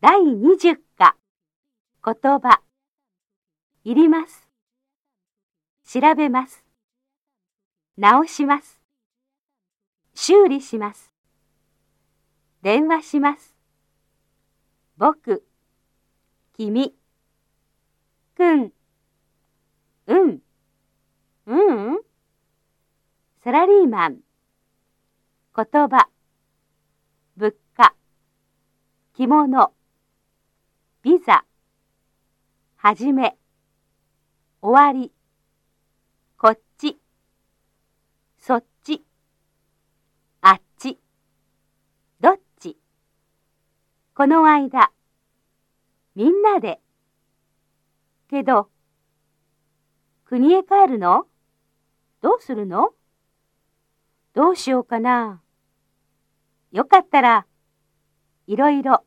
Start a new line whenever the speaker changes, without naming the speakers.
第20課。言葉。いります。調べます。直します。修理します。電話します。僕。君。くん。うん。うん。サラリーマン。言葉。物価。着物。ビザ。はじめ。終わり。こっち。そっち。あっち。どっち。この間。みんなで。けど。国へ帰るの？どうするの？どうしようかな。よかったら、いろいろ。